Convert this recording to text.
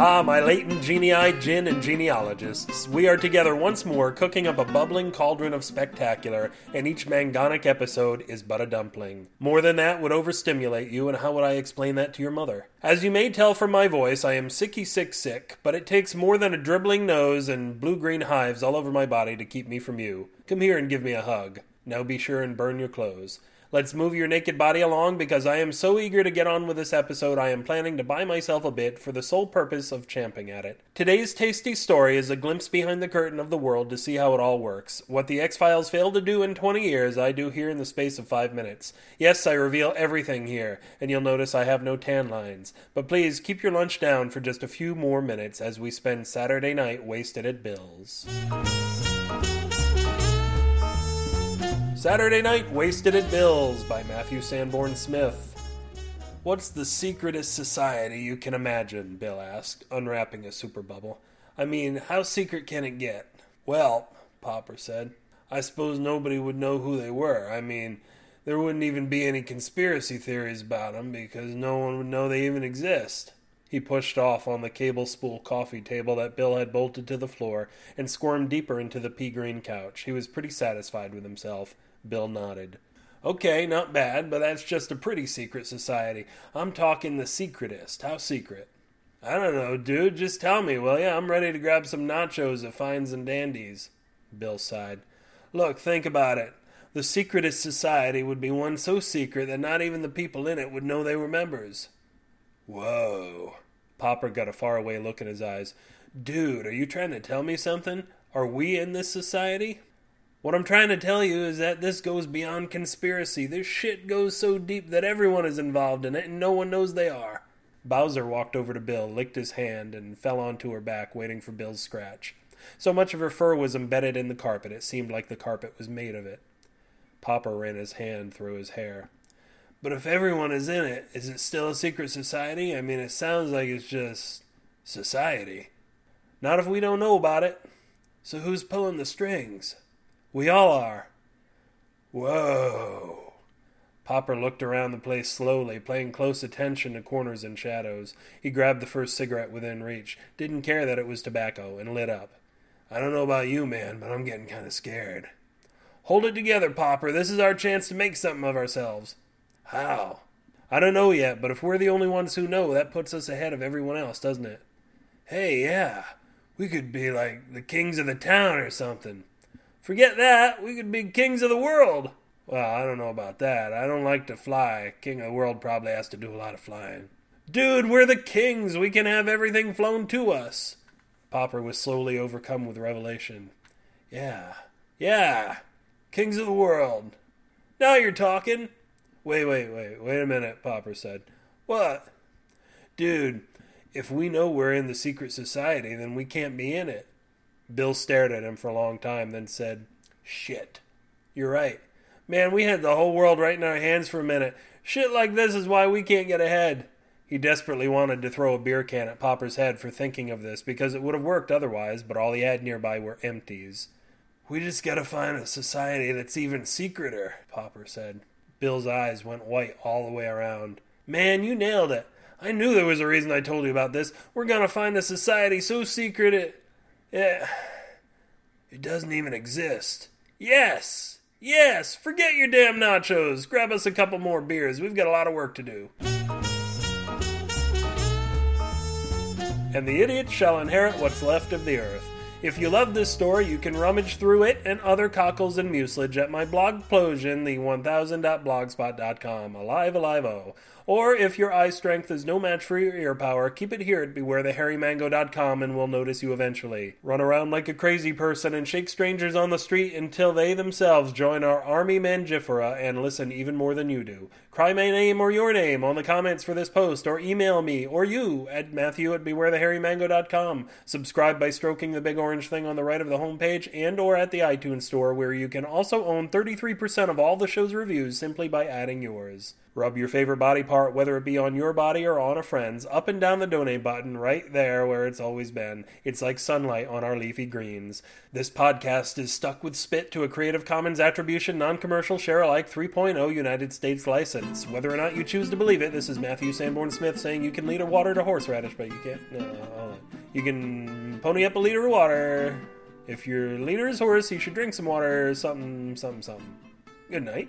Ah, my latent genii, gin, and genealogists. We are together once more, cooking up a bubbling cauldron of spectacular, and each mangonic episode is but a dumpling. More than that would overstimulate you, and how would I explain that to your mother? As you may tell from my voice, I am sicky sick sick, but it takes more than a dribbling nose and blue green hives all over my body to keep me from you. Come here and give me a hug. Now be sure and burn your clothes. Let's move your naked body along because I am so eager to get on with this episode I am planning to buy myself a bit for the sole purpose of champing at it. Today's tasty story is a glimpse behind the curtain of the world to see how it all works. What the X Files failed to do in 20 years, I do here in the space of 5 minutes. Yes, I reveal everything here, and you'll notice I have no tan lines. But please keep your lunch down for just a few more minutes as we spend Saturday night wasted at Bill's. Saturday Night Wasted at Bill's by Matthew Sanborn Smith. What's the secretest society you can imagine? Bill asked, unwrapping a super bubble. I mean, how secret can it get? Well, Popper said, I suppose nobody would know who they were. I mean, there wouldn't even be any conspiracy theories about them because no one would know they even exist. He pushed off on the cable spool coffee table that Bill had bolted to the floor and squirmed deeper into the pea green couch. He was pretty satisfied with himself. Bill nodded. Okay, not bad, but that's just a pretty secret society. I'm talking the secretest. How secret? I don't know, dude. Just tell me, will ya? I'm ready to grab some nachos at Fines and Dandies. Bill sighed. Look, think about it. The secretest society would be one so secret that not even the people in it would know they were members. Whoa. Popper got a faraway look in his eyes. Dude, are you trying to tell me something? Are we in this society? What I'm trying to tell you is that this goes beyond conspiracy. This shit goes so deep that everyone is involved in it and no one knows they are. Bowser walked over to Bill, licked his hand, and fell onto her back, waiting for Bill's scratch. So much of her fur was embedded in the carpet, it seemed like the carpet was made of it. Popper ran his hand through his hair. But if everyone is in it, is it still a secret society? I mean, it sounds like it's just society. Not if we don't know about it. So who's pulling the strings? We all are. Whoa. Popper looked around the place slowly, paying close attention to corners and shadows. He grabbed the first cigarette within reach, didn't care that it was tobacco, and lit up. I don't know about you, man, but I'm getting kind of scared. Hold it together, Popper. This is our chance to make something of ourselves. How? I don't know yet, but if we're the only ones who know, that puts us ahead of everyone else, doesn't it? Hey, yeah. We could be like the kings of the town or something. Forget that. We could be kings of the world. Well, I don't know about that. I don't like to fly. King of the world probably has to do a lot of flying. Dude, we're the kings. We can have everything flown to us. Popper was slowly overcome with revelation. Yeah. Yeah. Kings of the world. Now you're talking. Wait, wait, wait. Wait a minute, Popper said. What? Dude, if we know we're in the secret society, then we can't be in it. Bill stared at him for a long time, then said, Shit. You're right. Man, we had the whole world right in our hands for a minute. Shit like this is why we can't get ahead. He desperately wanted to throw a beer can at Popper's head for thinking of this, because it would have worked otherwise, but all he had nearby were empties. We just gotta find a society that's even secreter, Popper said. Bill's eyes went white all the way around. Man, you nailed it. I knew there was a reason I told you about this. We're gonna find a society so secret it. Yeah. It doesn't even exist. Yes! Yes! Forget your damn nachos! Grab us a couple more beers. We've got a lot of work to do. And the idiot shall inherit what's left of the earth. If you love this story, you can rummage through it and other cockles and mucilage at my blog Plosion, the 1000.blogspot.com. Alive, alive, oh. Or if your eye strength is no match for your ear power, keep it here at bewarethehairymango.com and we'll notice you eventually. Run around like a crazy person and shake strangers on the street until they themselves join our army mangifera and listen even more than you do. Cry my name or your name on the comments for this post or email me or you at matthew at bewarethehairymango.com. Subscribe by stroking the big orange thing on the right of the homepage and or at the iTunes store where you can also own 33% of all the show's reviews simply by adding yours. Rub your favorite body part heart, whether it be on your body or on a friend's, up and down the donate button, right there where it's always been. It's like sunlight on our leafy greens. This podcast is stuck with spit to a Creative Commons Attribution Non Commercial Share Alike 3.0 United States license. Whether or not you choose to believe it, this is Matthew Sanborn Smith saying you can lead a water to horseradish, but you can't. No. You can pony up a liter of water. If your leader is horse, you should drink some water, something, something, something. Good night.